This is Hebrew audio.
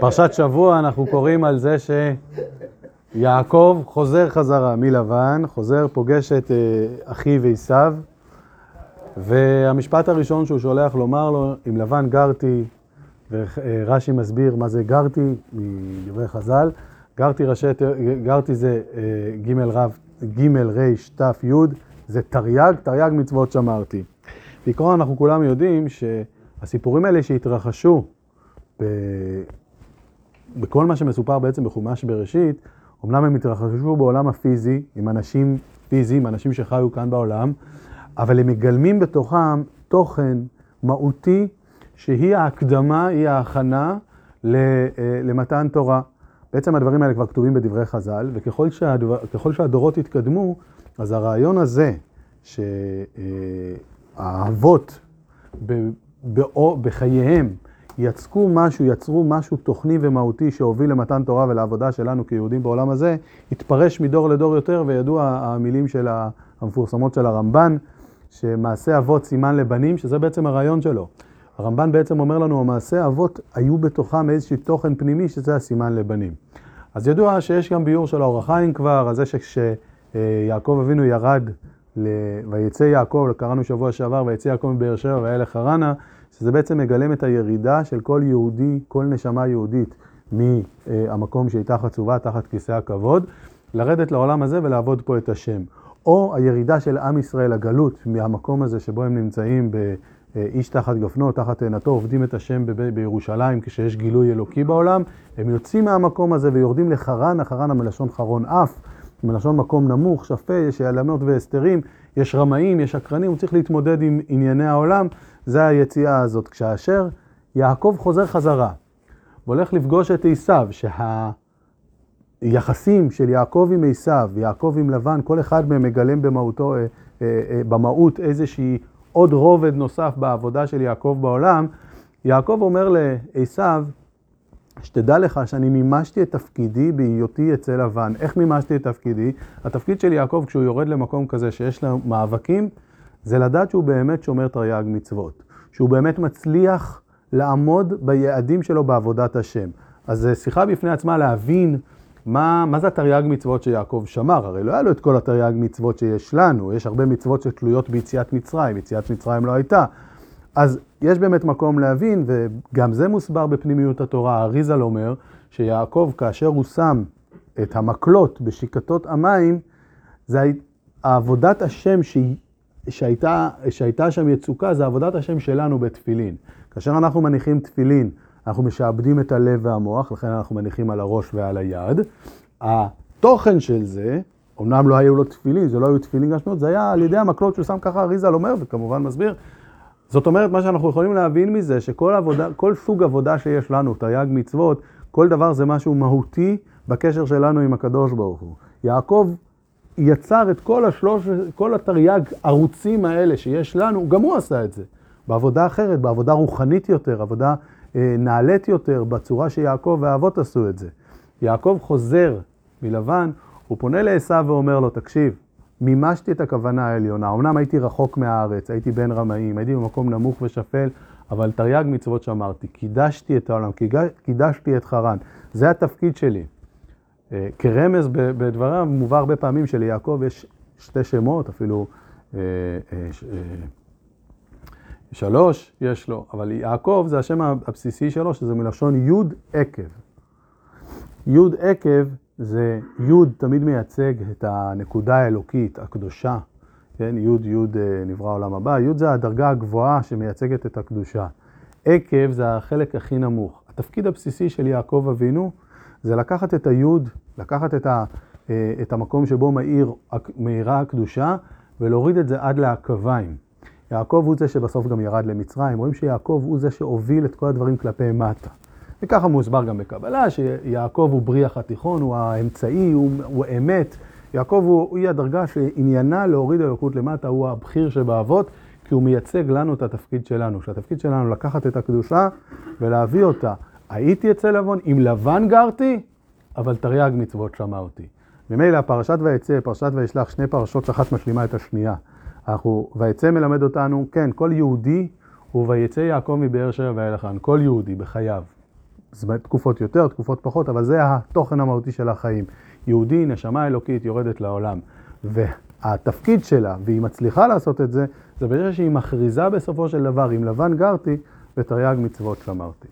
פרשת שבוע אנחנו קוראים על זה שיעקב חוזר חזרה מלבן, חוזר, פוגש את אה, אחיו עשיו, והמשפט הראשון שהוא שולח לומר לו, עם לבן גרתי, ורש"י מסביר מה זה גרתי, מדברי חז"ל, גרתי, ראשי, גרתי זה אה, ג' רב, ג' ר' ת' י', זה תרי"ג, תרי"ג מצוות שמרתי. בעיקרון אנחנו כולם יודעים שהסיפורים האלה שהתרחשו. בכל מה שמסופר בעצם בחומש בראשית, אמנם הם התרחשו בעולם הפיזי, עם אנשים פיזיים, אנשים שחיו כאן בעולם, אבל הם מגלמים בתוכם תוכן מהותי, שהיא ההקדמה, היא ההכנה אה, למתן תורה. בעצם הדברים האלה כבר כתובים בדברי חז"ל, וככל שהדבר, שהדורות התקדמו, אז הרעיון הזה, שהאבות בחייהם יצקו משהו, יצרו משהו תוכני ומהותי שהוביל למתן תורה ולעבודה שלנו כיהודים בעולם הזה, התפרש מדור לדור יותר, וידוע המילים של המפורסמות של הרמב"ן, שמעשה אבות סימן לבנים, שזה בעצם הרעיון שלו. הרמב"ן בעצם אומר לנו, המעשה אבות היו בתוכם איזשהו תוכן פנימי, שזה הסימן לבנים. אז ידוע שיש גם ביור של האור החיים כבר, על זה שכשיעקב אבינו ירד, ויצא יעקב, קראנו שבוע שעבר, ויצא יעקב מבאר שבע וילך חרנה, שזה בעצם מגלם את הירידה של כל יהודי, כל נשמה יהודית, מהמקום שהייתה חצובה תחת כיסא הכבוד, לרדת לעולם הזה ולעבוד פה את השם. או הירידה של עם ישראל, הגלות, מהמקום הזה שבו הם נמצאים באיש תחת גפנו, תחת תאנתו, עובדים את השם ב- בירושלים כשיש גילוי אלוקי בעולם, הם יוצאים מהמקום הזה ויורדים לחרן, החרן מלשון חרון אף, מלשון מקום נמוך, שפה, יש העלמות והסתרים, יש רמאים, יש עקרנים, הוא צריך להתמודד עם ענייני העולם, זה היציאה הזאת. כשאשר יעקב חוזר חזרה והולך לפגוש את עשיו, שהיחסים של יעקב עם עשיו, יעקב עם לבן, כל אחד מהם מגלם במהותו, אה, אה, אה, במהות איזושהי עוד רובד נוסף בעבודה של יעקב בעולם, יעקב אומר לעשיו, שתדע לך שאני מימשתי את תפקידי בהיותי אצל לבן. איך מימשתי את תפקידי? התפקיד של יעקב כשהוא יורד למקום כזה שיש לו מאבקים, זה לדעת שהוא באמת שומר תרי"ג מצוות. שהוא באמת מצליח לעמוד ביעדים שלו בעבודת השם. אז זו שיחה בפני עצמה להבין מה, מה זה התרי"ג מצוות שיעקב שמר. הרי לא היה לו את כל התרי"ג מצוות שיש לנו, יש הרבה מצוות שתלויות ביציאת מצרים, יציאת מצרים לא הייתה. אז יש באמת מקום להבין, וגם זה מוסבר בפנימיות התורה. האריזל אומר שיעקב, כאשר הוא שם את המקלות בשיקתות המים, זה עבודת השם שהיא שהייתה, שהייתה שם יצוקה, זה עבודת השם שלנו בתפילין. כאשר אנחנו מניחים תפילין, אנחנו משעבדים את הלב והמוח, לכן אנחנו מניחים על הראש ועל היד. התוכן של זה, אמנם לא היו לו תפילין, זה לא היו תפילין גשמיות, זה היה על ידי המקלות שהוא שם ככה אריזל אומר, וכמובן מסביר. זאת אומרת, מה שאנחנו יכולים להבין מזה, שכל עבודה, כל סוג עבודה שיש לנו, תרי"ג מצוות, כל דבר זה משהו מהותי בקשר שלנו עם הקדוש ברוך הוא. יעקב יצר את כל השלוש, כל התרי"ג ערוצים האלה שיש לנו, גם הוא עשה את זה. בעבודה אחרת, בעבודה רוחנית יותר, עבודה אה, נעלית יותר, בצורה שיעקב והאבות עשו את זה. יעקב חוזר מלבן, הוא פונה לעשו ואומר לו, תקשיב, מימשתי את הכוונה העליונה. אמנם הייתי רחוק מהארץ, הייתי בין רמאים, הייתי במקום נמוך ושפל, אבל תרי"ג מצוות שאמרתי, קידשתי את העולם, קידשתי את חרן. זה התפקיד שלי. אה, כרמז בדבריו מובא הרבה פעמים שליעקב יש שתי שמות, אפילו אה, אה, שלוש יש לו, אבל יעקב זה השם הבסיסי שלו, שזה מלשון י' עקב. י' עקב זה י' תמיד מייצג את הנקודה האלוקית, הקדושה, כן, י' י' נברא עולם הבא, י' זה הדרגה הגבוהה שמייצגת את הקדושה. עקב זה החלק הכי נמוך. התפקיד הבסיסי של יעקב אבינו זה לקחת את היוד, לקחת את, ה, אה, את המקום שבו מאיר, מאירה הקדושה, ולהוריד את זה עד לעקביים. יעקב הוא זה שבסוף גם ירד למצרים, רואים שיעקב הוא זה שהוביל את כל הדברים כלפי מטה. וככה מוסבר גם בקבלה, שיעקב הוא בריח התיכון, הוא האמצעי, הוא, הוא אמת. יעקב הוא, היא הדרגה שעניינה להוריד אלוקות למטה, הוא הבכיר שבאבות, כי הוא מייצג לנו את התפקיד שלנו, שהתפקיד שלנו לקחת את הקדושה ולהביא אותה הייתי אצל לבון, עם לבן גרתי, אבל תרי"ג מצוות שמרתי. ממילא פרשת ויצא, פרשת וישלח, שני פרשות שאחת משלימה את השנייה. אנחנו, ויצא מלמד אותנו, כן, כל יהודי הוא ויצא יעקב מבאר שבע ואילכן, כל יהודי בחייו. תקופות יותר, תקופות פחות, אבל זה התוכן המהותי של החיים. יהודי, נשמה אלוקית, יורדת לעולם. והתפקיד שלה, והיא מצליחה לעשות את זה, זה בגלל שהיא מכריזה בסופו של דבר, עם לבן גרתי, ותרי"ג מצוות שמרתי.